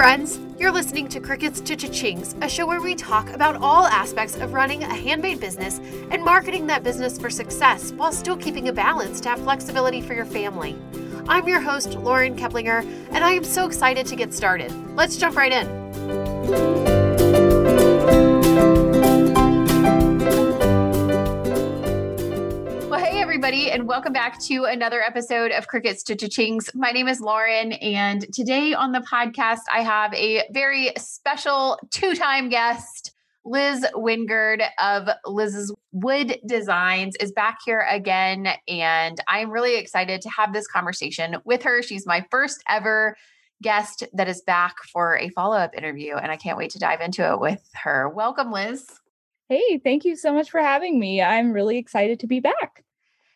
friends. You're listening to Crickets to a show where we talk about all aspects of running a handmade business and marketing that business for success while still keeping a balance to have flexibility for your family. I'm your host, Lauren Keplinger, and I am so excited to get started. Let's jump right in. Everybody, and welcome back to another episode of Crickets to Cha-Chings. My name is Lauren, and today on the podcast, I have a very special two time guest. Liz Wengard of Liz's Wood Designs is back here again, and I'm really excited to have this conversation with her. She's my first ever guest that is back for a follow up interview, and I can't wait to dive into it with her. Welcome, Liz. Hey, thank you so much for having me. I'm really excited to be back.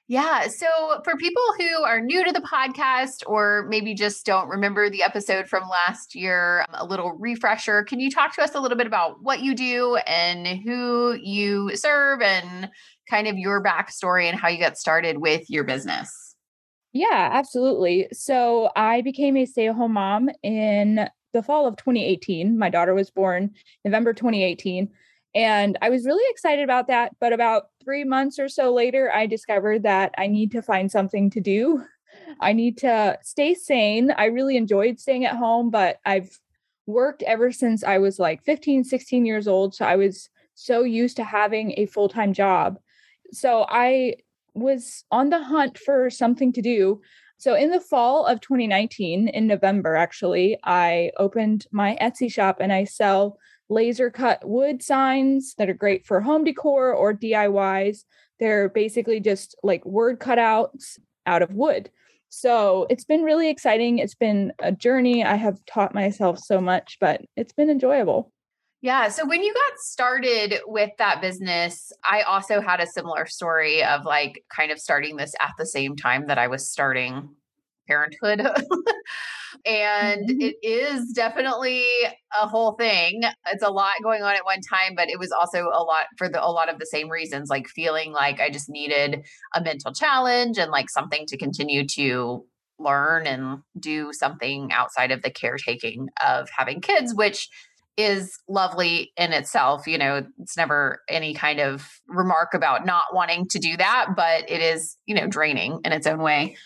Yeah. So, for people who are new to the podcast or maybe just don't remember the episode from last year, um, a little refresher, can you talk to us a little bit about what you do and who you serve and kind of your backstory and how you got started with your business? Yeah, absolutely. So, I became a stay at home mom in the fall of 2018. My daughter was born November 2018. And I was really excited about that. But about three months or so later, I discovered that I need to find something to do. I need to stay sane. I really enjoyed staying at home, but I've worked ever since I was like 15, 16 years old. So I was so used to having a full time job. So I was on the hunt for something to do. So in the fall of 2019, in November, actually, I opened my Etsy shop and I sell laser cut wood signs that are great for home decor or DIYs. They're basically just like word cutouts out of wood. So it's been really exciting. It's been a journey. I have taught myself so much, but it's been enjoyable. Yeah. So when you got started with that business, I also had a similar story of like kind of starting this at the same time that I was starting parenthood. and mm-hmm. it is definitely a whole thing. It's a lot going on at one time, but it was also a lot for the a lot of the same reasons, like feeling like I just needed a mental challenge and like something to continue to learn and do something outside of the caretaking of having kids, which is lovely in itself. You know, it's never any kind of remark about not wanting to do that, but it is, you know, draining in its own way.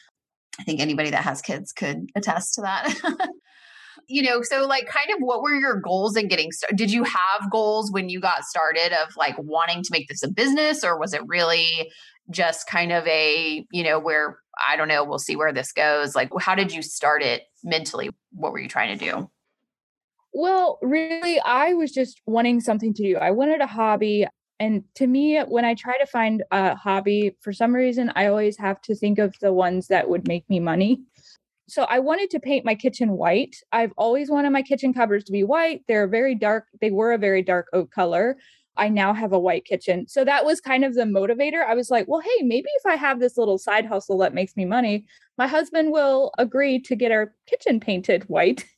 I think anybody that has kids could attest to that. you know, so like kind of what were your goals in getting started? Did you have goals when you got started of like wanting to make this a business or was it really just kind of a, you know, where I don't know, we'll see where this goes. Like how did you start it mentally? What were you trying to do? Well, really, I was just wanting something to do. I wanted a hobby. And to me, when I try to find a hobby, for some reason, I always have to think of the ones that would make me money. So I wanted to paint my kitchen white. I've always wanted my kitchen cupboards to be white. They're very dark. They were a very dark oak color. I now have a white kitchen. So that was kind of the motivator. I was like, well, hey, maybe if I have this little side hustle that makes me money, my husband will agree to get our kitchen painted white.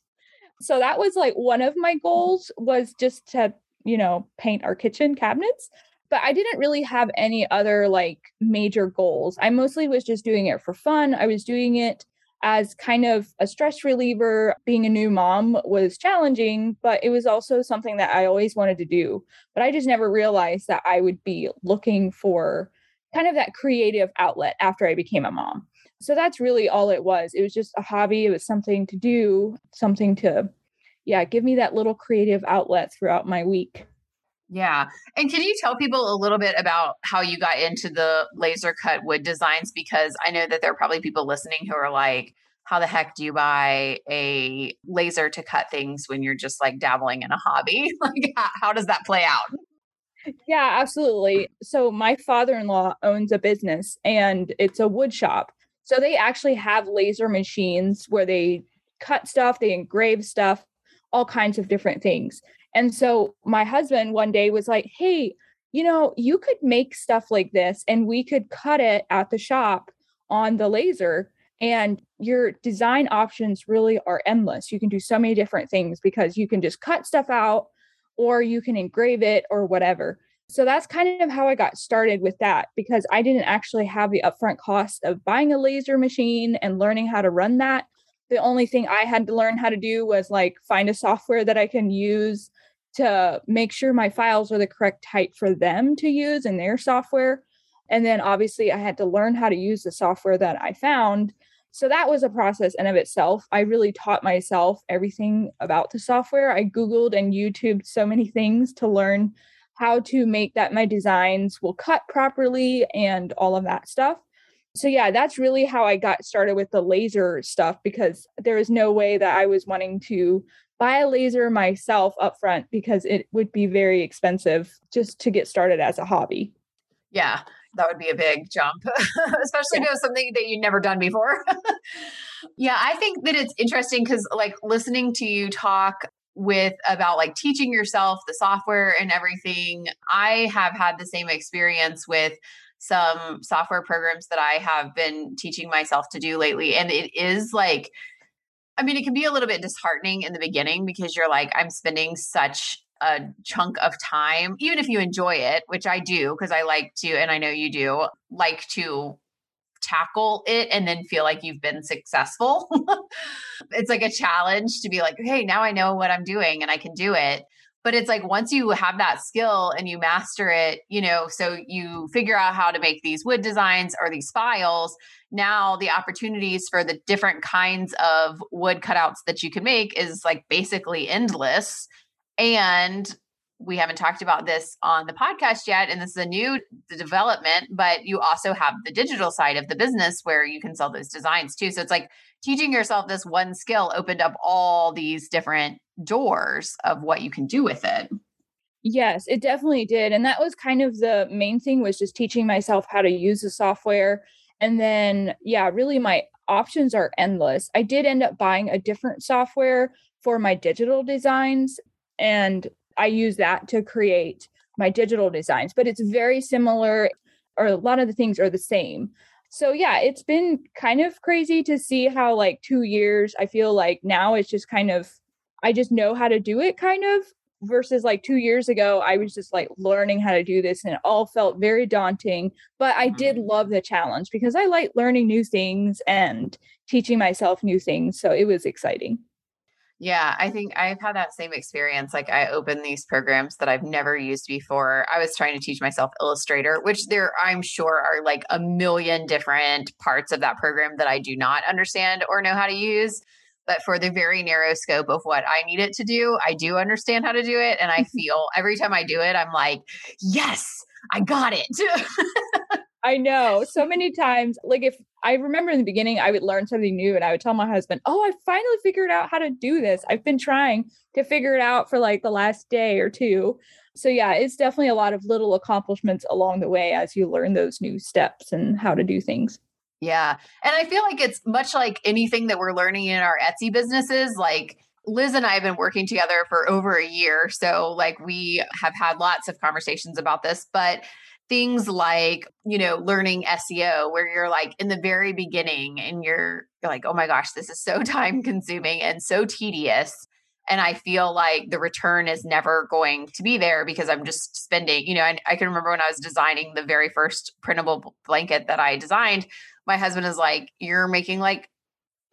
So that was like one of my goals was just to you know, paint our kitchen cabinets. But I didn't really have any other like major goals. I mostly was just doing it for fun. I was doing it as kind of a stress reliever. Being a new mom was challenging, but it was also something that I always wanted to do. But I just never realized that I would be looking for kind of that creative outlet after I became a mom. So that's really all it was. It was just a hobby, it was something to do, something to yeah, give me that little creative outlet throughout my week. Yeah. And can you tell people a little bit about how you got into the laser cut wood designs? Because I know that there are probably people listening who are like, how the heck do you buy a laser to cut things when you're just like dabbling in a hobby? like, how, does that play out? Yeah, absolutely. So, my father in law owns a business and it's a wood shop. So, they actually have laser machines where they cut stuff, they engrave stuff, all kinds of different things. And so my husband one day was like, Hey, you know, you could make stuff like this and we could cut it at the shop on the laser. And your design options really are endless. You can do so many different things because you can just cut stuff out or you can engrave it or whatever. So that's kind of how I got started with that because I didn't actually have the upfront cost of buying a laser machine and learning how to run that the only thing I had to learn how to do was like find a software that I can use to make sure my files are the correct type for them to use in their software. And then obviously I had to learn how to use the software that I found. So that was a process in of itself. I really taught myself everything about the software. I Googled and YouTubed so many things to learn how to make that my designs will cut properly and all of that stuff. So yeah, that's really how I got started with the laser stuff because there was no way that I was wanting to buy a laser myself up front because it would be very expensive just to get started as a hobby. Yeah, that would be a big jump, especially yeah. if it was something that you'd never done before. yeah, I think that it's interesting because, like, listening to you talk with about like teaching yourself the software and everything, I have had the same experience with some software programs that I have been teaching myself to do lately. And it is like, I mean, it can be a little bit disheartening in the beginning because you're like, I'm spending such a chunk of time, even if you enjoy it, which I do, because I like to, and I know you do, like to tackle it and then feel like you've been successful. it's like a challenge to be like, hey, now I know what I'm doing and I can do it but it's like once you have that skill and you master it you know so you figure out how to make these wood designs or these files now the opportunities for the different kinds of wood cutouts that you can make is like basically endless. And we haven't talked about this on the podcast yet and this is a new development but you also have the digital side of the business where you can sell those designs too. So it's like teaching yourself this one skill opened up all these different doors of what you can do with it yes it definitely did and that was kind of the main thing was just teaching myself how to use the software and then yeah really my options are endless i did end up buying a different software for my digital designs and I use that to create my digital designs, but it's very similar, or a lot of the things are the same. So, yeah, it's been kind of crazy to see how, like, two years, I feel like now it's just kind of, I just know how to do it, kind of, versus like two years ago, I was just like learning how to do this and it all felt very daunting. But I did mm-hmm. love the challenge because I like learning new things and teaching myself new things. So, it was exciting. Yeah, I think I've had that same experience. Like I opened these programs that I've never used before. I was trying to teach myself Illustrator, which there I'm sure are like a million different parts of that program that I do not understand or know how to use. But for the very narrow scope of what I need it to do, I do understand how to do it. And I feel every time I do it, I'm like, yes, I got it. I know so many times. Like, if I remember in the beginning, I would learn something new and I would tell my husband, Oh, I finally figured out how to do this. I've been trying to figure it out for like the last day or two. So, yeah, it's definitely a lot of little accomplishments along the way as you learn those new steps and how to do things. Yeah. And I feel like it's much like anything that we're learning in our Etsy businesses. Like, Liz and I have been working together for over a year. So, like, we have had lots of conversations about this, but things like you know learning seo where you're like in the very beginning and you're, you're like oh my gosh this is so time consuming and so tedious and i feel like the return is never going to be there because i'm just spending you know I, I can remember when i was designing the very first printable blanket that i designed my husband is like you're making like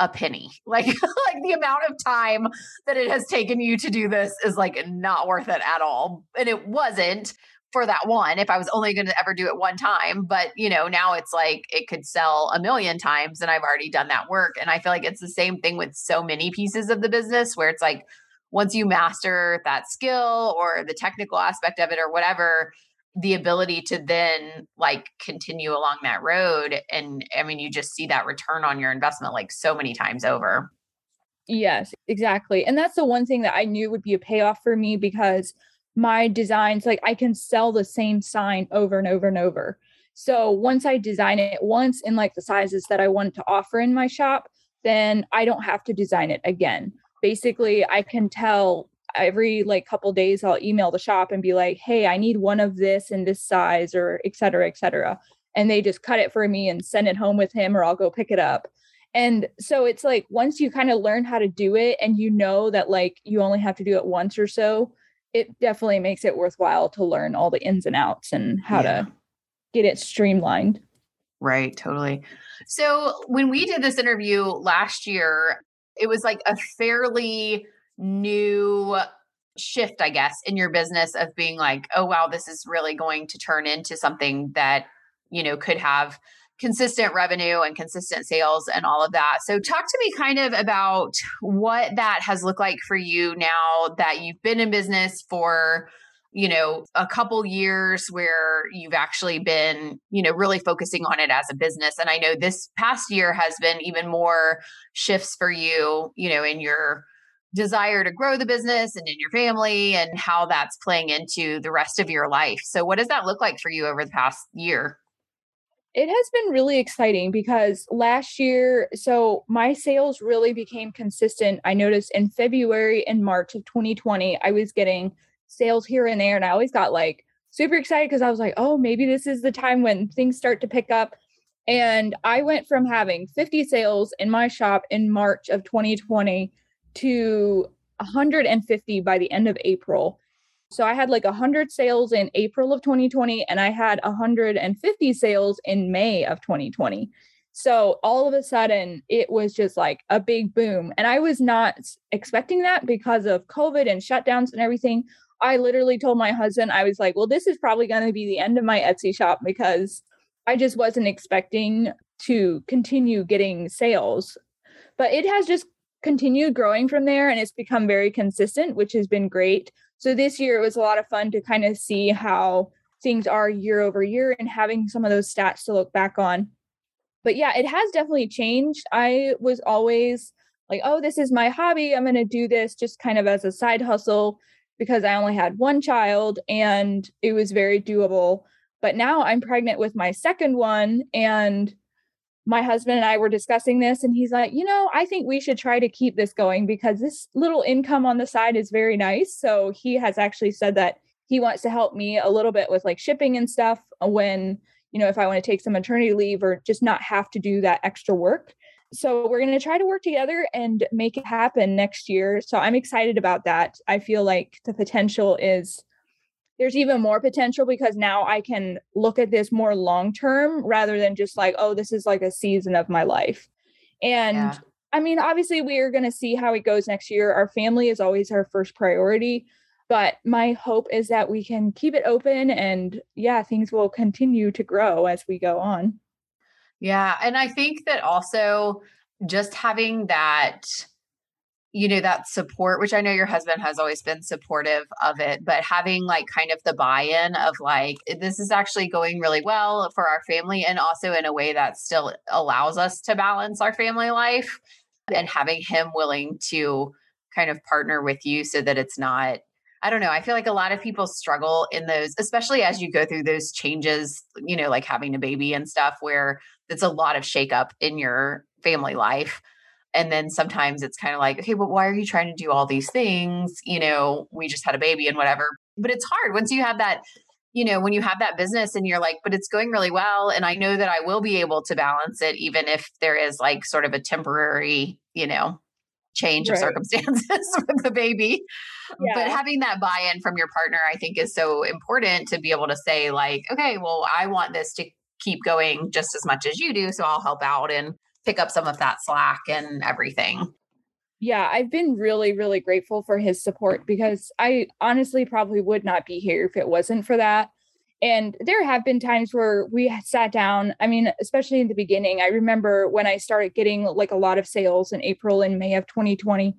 a penny. Like like the amount of time that it has taken you to do this is like not worth it at all. And it wasn't, for that one if I was only going to ever do it one time. But, you know, now it's like it could sell a million times and I've already done that work. And I feel like it's the same thing with so many pieces of the business where it's like once you master that skill or the technical aspect of it or whatever, the ability to then like continue along that road. And I mean, you just see that return on your investment like so many times over. Yes, exactly. And that's the one thing that I knew would be a payoff for me because my designs like I can sell the same sign over and over and over. So once I design it once in like the sizes that I want to offer in my shop, then I don't have to design it again. Basically, I can tell every like couple days I'll email the shop and be like, "Hey, I need one of this in this size or et cetera, et cetera." And they just cut it for me and send it home with him or I'll go pick it up. And so it's like once you kind of learn how to do it and you know that like you only have to do it once or so, it definitely makes it worthwhile to learn all the ins and outs and how yeah. to get it streamlined. Right, totally. So when we did this interview last year, it was like a fairly new shift, I guess, in your business of being like, oh, wow, this is really going to turn into something that, you know, could have consistent revenue and consistent sales and all of that. So, talk to me kind of about what that has looked like for you now that you've been in business for you know a couple years where you've actually been you know really focusing on it as a business and i know this past year has been even more shifts for you you know in your desire to grow the business and in your family and how that's playing into the rest of your life. So, what does that look like for you over the past year? It has been really exciting because last year, so my sales really became consistent. I noticed in February and March of 2020, I was getting sales here and there, and I always got like super excited because I was like, oh, maybe this is the time when things start to pick up. And I went from having 50 sales in my shop in March of 2020 to 150 by the end of April. So I had like 100 sales in April of 2020 and I had 150 sales in May of 2020. So all of a sudden it was just like a big boom and I was not expecting that because of COVID and shutdowns and everything. I literally told my husband I was like, "Well, this is probably going to be the end of my Etsy shop because I just wasn't expecting to continue getting sales." But it has just continued growing from there and it's become very consistent, which has been great. So this year it was a lot of fun to kind of see how things are year over year and having some of those stats to look back on. But yeah, it has definitely changed. I was always like, oh, this is my hobby. I'm going to do this just kind of as a side hustle because I only had one child and it was very doable. But now I'm pregnant with my second one and my husband and I were discussing this, and he's like, you know, I think we should try to keep this going because this little income on the side is very nice. So he has actually said that he wants to help me a little bit with like shipping and stuff when, you know, if I want to take some maternity leave or just not have to do that extra work. So we're going to try to work together and make it happen next year. So I'm excited about that. I feel like the potential is there's even more potential because now I can look at this more long term rather than just like, oh, this is like a season of my life. And yeah. I mean, obviously, we are going to see how it goes next year. Our family is always our first priority. But my hope is that we can keep it open and yeah, things will continue to grow as we go on. Yeah. And I think that also just having that you know that support which i know your husband has always been supportive of it but having like kind of the buy-in of like eh, this is actually going really well for our family and also in a way that still allows us to balance our family life and having him willing to kind of partner with you so that it's not I don't know. I feel like a lot of people struggle in those, especially as you go through those changes, you know, like having a baby and stuff, where it's a lot of shakeup in your family life and then sometimes it's kind of like okay but why are you trying to do all these things you know we just had a baby and whatever but it's hard once you have that you know when you have that business and you're like but it's going really well and i know that i will be able to balance it even if there is like sort of a temporary you know change right. of circumstances with the baby yeah. but having that buy-in from your partner i think is so important to be able to say like okay well i want this to keep going just as much as you do so i'll help out and pick up some of that slack and everything. Yeah, I've been really, really grateful for his support because I honestly probably would not be here if it wasn't for that. And there have been times where we sat down. I mean, especially in the beginning, I remember when I started getting like a lot of sales in April and May of 2020.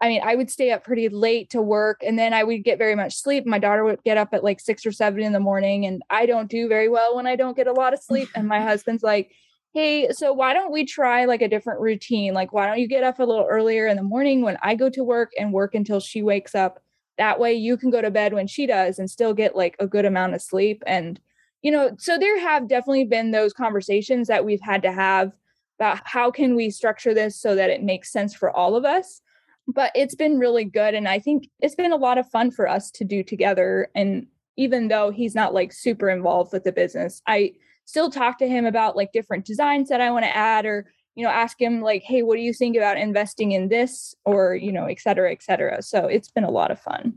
I mean, I would stay up pretty late to work and then I would get very much sleep. My daughter would get up at like six or seven in the morning, and I don't do very well when I don't get a lot of sleep. And my husband's like, hey, so why don't we try like a different routine? Like, why don't you get up a little earlier in the morning when I go to work and work until she wakes up? That way you can go to bed when she does and still get like a good amount of sleep. And, you know, so there have definitely been those conversations that we've had to have about how can we structure this so that it makes sense for all of us but it's been really good and i think it's been a lot of fun for us to do together and even though he's not like super involved with the business i still talk to him about like different designs that I want to add or you know ask him like hey what do you think about investing in this? or you know et cetera et cetera. So it's been a lot of fun.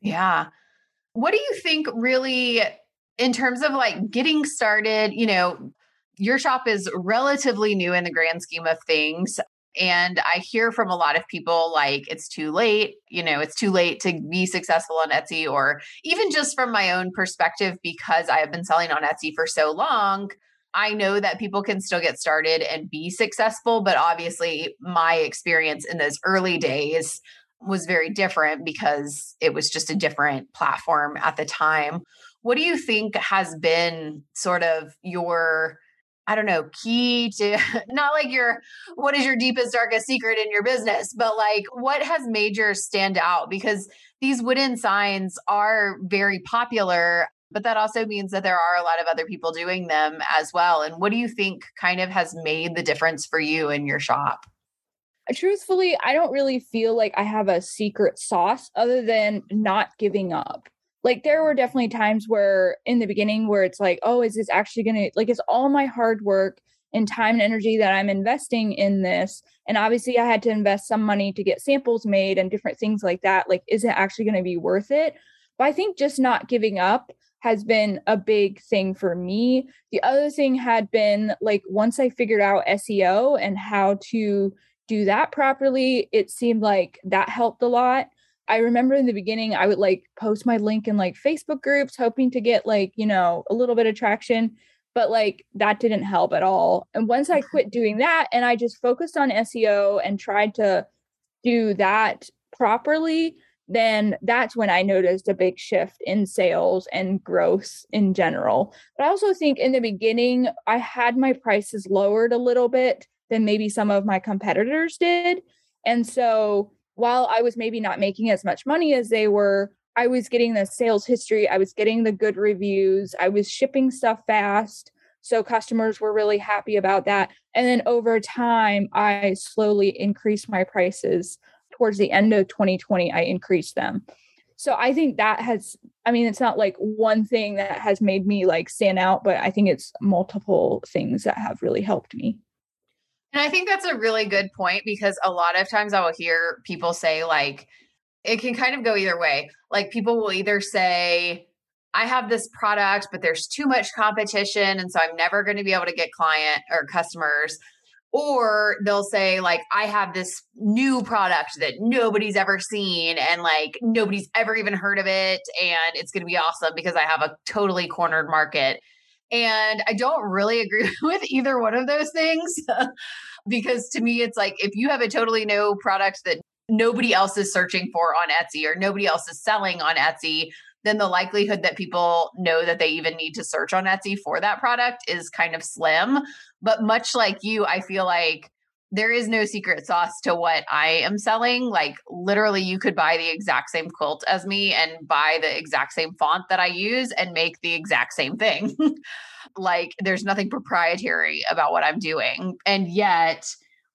Yeah. What do you think really in terms of like getting started you know your shop is relatively new in the grand scheme of things And I hear from a lot of people like it's too late, you know, it's too late to be successful on Etsy, or even just from my own perspective, because I have been selling on Etsy for so long. I know that people can still get started and be successful, but obviously, my experience in those early days was very different because it was just a different platform at the time. What do you think has been sort of your I don't know, key to not like your what is your deepest, darkest secret in your business, but like what has made yours stand out? Because these wooden signs are very popular, but that also means that there are a lot of other people doing them as well. And what do you think kind of has made the difference for you in your shop? Truthfully, I don't really feel like I have a secret sauce other than not giving up like there were definitely times where in the beginning where it's like oh is this actually to like is all my hard work and time and energy that i'm investing in this and obviously i had to invest some money to get samples made and different things like that like is it actually to be worth it? But i think just not giving up has been a big thing for me. The other thing had been like once i figured out seo and how to do that properly it seemed like that helped a lot I remember in the beginning, I would like post my link in like Facebook groups, hoping to get like, you know, a little bit of traction, but like that didn't help at all. And once I quit doing that and I just focused on SEO and tried to do that properly, then that's when I noticed a big shift in sales and growth in general. But I also think in the beginning, I had my prices lowered a little bit than maybe some of my competitors did. And so while I was maybe not making as much money as they were, I was getting the sales history, I was getting the good reviews, I was shipping stuff fast. So customers were really happy about that. And then over time, I slowly increased my prices. Towards the end of 2020, I increased them. So I think that has, I mean, it's not like one thing that has made me like stand out, but I think it's multiple things that have really helped me. And I think that's a really good point because a lot of times I will hear people say, like, it can kind of go either way. Like, people will either say, I have this product, but there's too much competition. And so I'm never going to be able to get client or customers. Or they'll say, like, I have this new product that nobody's ever seen and like nobody's ever even heard of it. And it's going to be awesome because I have a totally cornered market. And I don't really agree with either one of those things because to me, it's like if you have a totally new product that nobody else is searching for on Etsy or nobody else is selling on Etsy, then the likelihood that people know that they even need to search on Etsy for that product is kind of slim. But much like you, I feel like there is no secret sauce to what I am selling. Like literally you could buy the exact same quilt as me and buy the exact same font that I use and make the exact same thing. like there's nothing proprietary about what I'm doing. And yet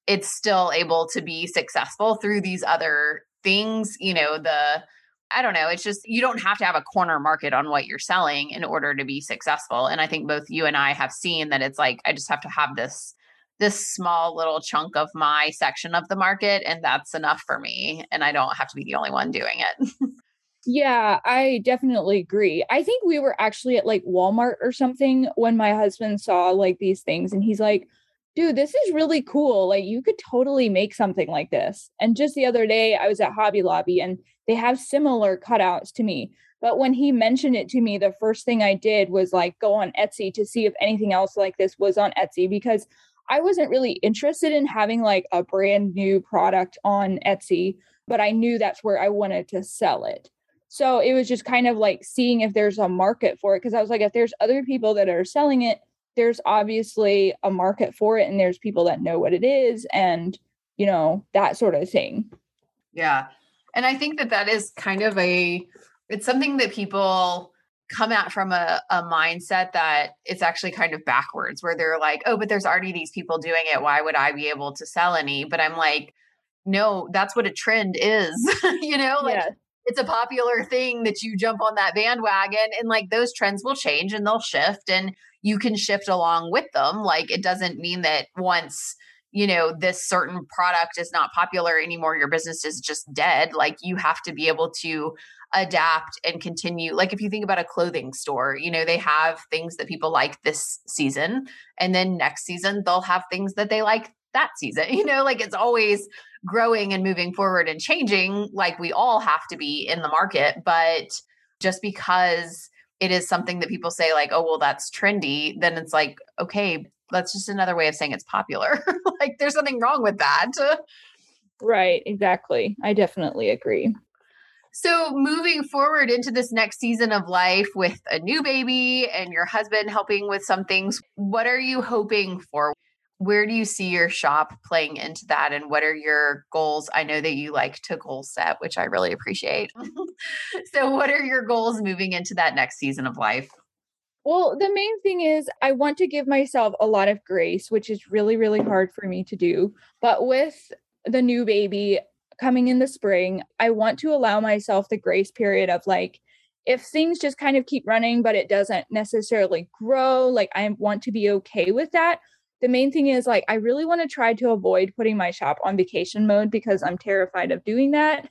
it's still able to be successful through these other things, you know, the I don't know. It's just you don't have to have a corner market on what you're selling in order to be successful. And I think both you and I have seen that it's like I just have to have this this small little chunk of my section of the market and that's enough for me and I don't have to be the only one doing it. yeah, I definitely agree. I think we were actually at like Walmart or something when my husband saw like these things and he's like, dude, this is really cool. Like you could totally make something like this. And just the other day I was at Hobby Lobby and they have similar cutouts to me. But when he mentioned it to me, the first thing I did was like go on Etsy to see if anything else like this was on Etsy because I wasn't really interested in having like a brand new product on Etsy, but I knew that's where I wanted to sell it. So it was just kind of like seeing if there's a market for it. Cause I was like, if there's other people that are selling it, there's obviously a market for it and there's people that know what it is and, you know, that sort of thing. Yeah. And I think that that is kind of a, it's something that people, come at from a, a mindset that it's actually kind of backwards where they're like oh but there's already these people doing it. Why would i be able to sell any? But i'm like no that's what a trend is. You know like yeah. it's a popular thing that you jump on that bandwagon and like those trends will change and they'll shift and you can shift along with them. Like it doesn't mean that once you know this certain product is not popular anymore your business is just dead. Like you have to be able to adapt and continue. Like if you think about a clothing store, you know, they have things that people like this season, and then next season they'll have things that they like that season. You know, like it's always growing and moving forward and changing, like we all have to be in the market. But just because it is something that people say, like, oh, well, that's trendy, then it's like, okay, that's just another way of saying it's popular. like there's nothing wrong with that. Right, exactly. I definitely agree. So, moving forward into this next season of life with a new baby and your husband helping with some things, what are you hoping for? Where do you see your shop playing into that? And what are your goals? I know that you like to goal set, which I really appreciate. so, what are your goals moving into that next season of life? Well, the main thing is I want to give myself a lot of grace, which is really, really hard for me to do. But with the new baby, coming in the spring, I want to allow myself the grace period of like, if things just kind of keep running, but it doesn't necessarily grow, like I want to be okay with that. The main thing is like, I really want to try to avoid putting my shop on vacation mode because I'm terrified of doing that,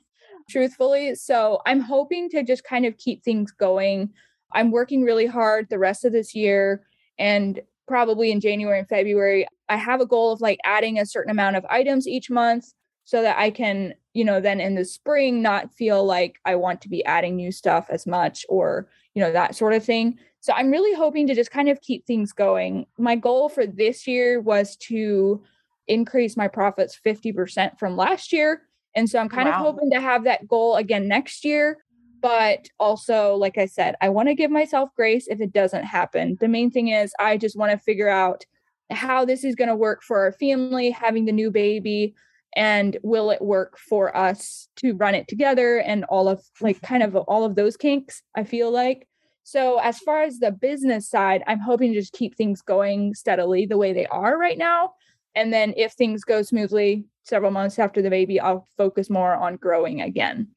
truthfully. So I'm hoping to just kind of keep things going. I'm working really hard the rest of this year and probably in January and February. I have a goal of like adding a certain amount of items each month so that I can, you know, then in the spring not feel like I want to be adding new stuff as much or, you know, that sort of thing. So I'm really hoping to just kind of keep things going. My goal for this year was to increase my profits 50% from last year. And so I'm kind wow. of hoping to have that goal again next year. But also, like I said, I want to give myself grace if it doesn't happen. The main thing is, I just want to figure out how this is going to work for our family, having the new baby, and will it work for us to run it together and all of like kind of all of those kinks i feel like. So as far as the business side i'm hoping to just keep things going steadily the way they are right now. And then if things go smoothly several months after the baby i'll focus more on growing again.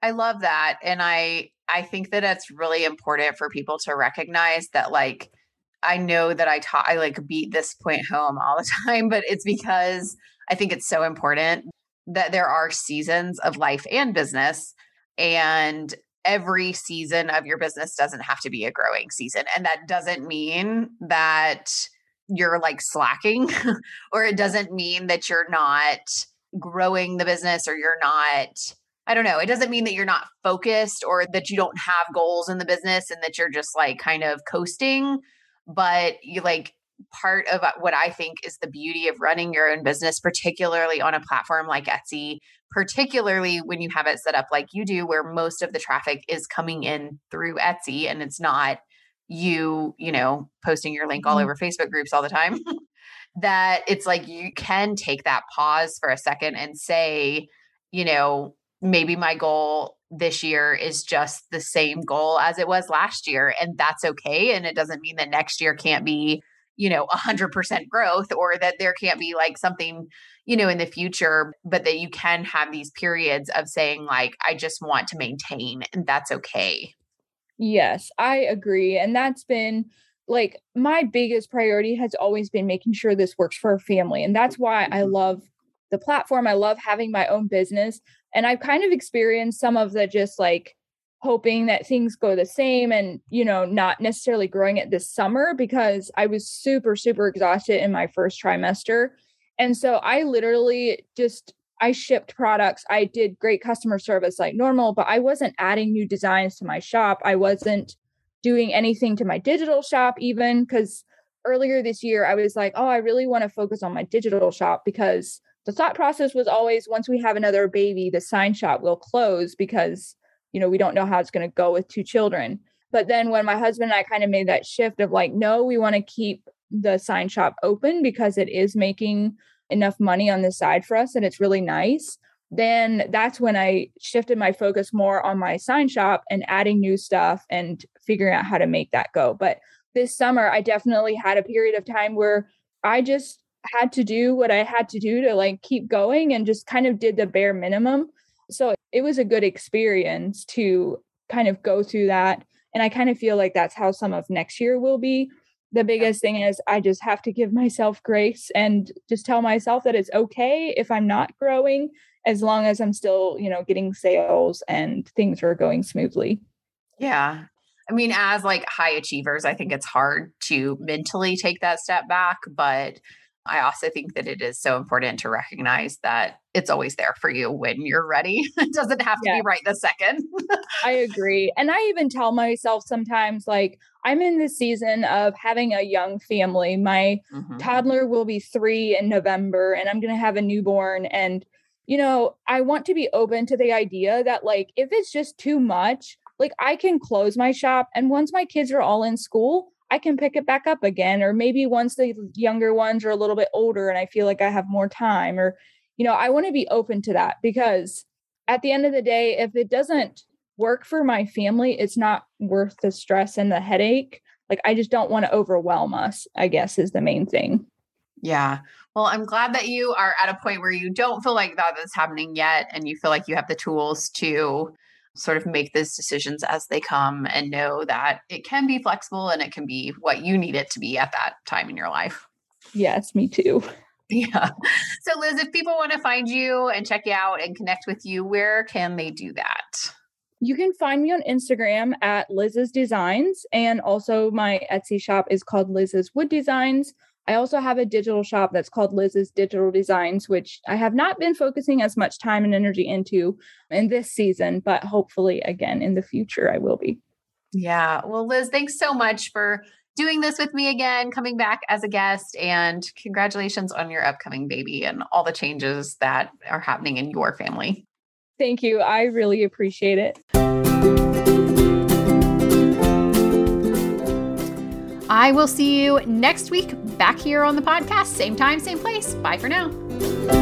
I love that. And i i think that it's really important for people to recognize that like i know that i taught i like beat this point home all the time but it's because I think it's so important that there are seasons of life and business. And every season of your business doesn't have to be a growing season. And that doesn't mean that you're like slacking, or it doesn't mean that you're not growing the business or you're not. I don't know. It doesn't mean that you're not focused or that you don't have goals in the business and that you're just like kind of coasting, but you like part of uh, what I think is the beauty of running your own business, particularly on a platform like Etsy, particularly when you have it set up like you do, where most of the traffic is coming in through Etsy and it's not you, you know, posting your link all mm-hmm. over Facebook groups all the time. that it's like you can take that pause for a second and say, you know, maybe my goal this year is just the same goal as it was last year and that's okay and it doesn't mean that next year can't be you know, 100% growth or that there can't be like something, you know, in the future, but that you can have these periods of saying, like, I just want to maintain, and that's okay. Yes, I agree. And that's been like my biggest priority has always been making sure this works for our family. And that's why I mm-hmm. love the platform. I love having my own business. And I've kind of experienced some of the just like, hoping that things go the same and you know not necessarily growing it this summer because i was super super exhausted in my first trimester. And so i literally just i shipped products. I did great customer service like normal but i wasn't adding new designs to my shop. I wasn't doing anything to my digital shop even because earlier this year i was like oh i really want to focus on my digital shop because the thought process was always once we have another baby the sign shop will close because you know, we don't know how it's going to go with two children. But then when my husband and I kind of made that shift of like, no, we want to keep the sign shop open because it is making enough money on the side for us and it's really nice. Then that's when I shifted my focus more on my sign shop and adding new stuff and figuring out how to make that go. But this summer, I definitely had a period of time where I just had to do what I had to do to like keep going and just kind of did the bare minimum. So it was a good experience to kind of go through that. And I kind of feel like that's how some of next year will be. The biggest thing is I just have to give myself grace and just tell myself that it's okay if I'm not growing as long as I'm still, you know, getting sales and things are going smoothly. Yeah. I mean, as like high achievers, I think it's hard to mentally take that step back, but I also think that it is so important to recognize that it's always there for you when you're ready. it doesn't have to yeah. be right the second. I agree. And I even tell myself sometimes, like, I'm in this season of having a young family. My mm-hmm. toddler will be three in November, and I'm going to have a newborn. And, you know, I want to be open to the idea that, like, if it's just too much, like, I can close my shop. And once my kids are all in school, I can pick it back up again. Or maybe once the younger ones are a little bit older and I feel like I have more time, or, you know, I want to be open to that because at the end of the day, if it doesn't work for my family, it's not worth the stress and the headache. Like, I just don't want to overwhelm us, I guess, is the main thing. Yeah. Well, I'm glad that you are at a point where you don't feel like that is happening yet and you feel like you have the tools to sort of make those decisions as they come and know that it can be flexible and it can be what you need it to be at that time in your life. Yes, me too. Yeah. So, Liz, if people want to find you and check you out and connect with you, where can they do that? You can find me on Instagram at Liz's Designs. And also, my Etsy shop is called Liz's Wood Designs. I also have a digital shop that's called Liz's Digital Designs, which I have not been focusing as much time and energy into in this season, but hopefully, again, in the future, I will be. Yeah. Well, Liz, thanks so much for doing this with me again, coming back as a guest, and congratulations on your upcoming baby and all the changes that are happening in your family. Thank you. I really appreciate it. I will see you next week back here on the podcast. Same time, same place. Bye for now.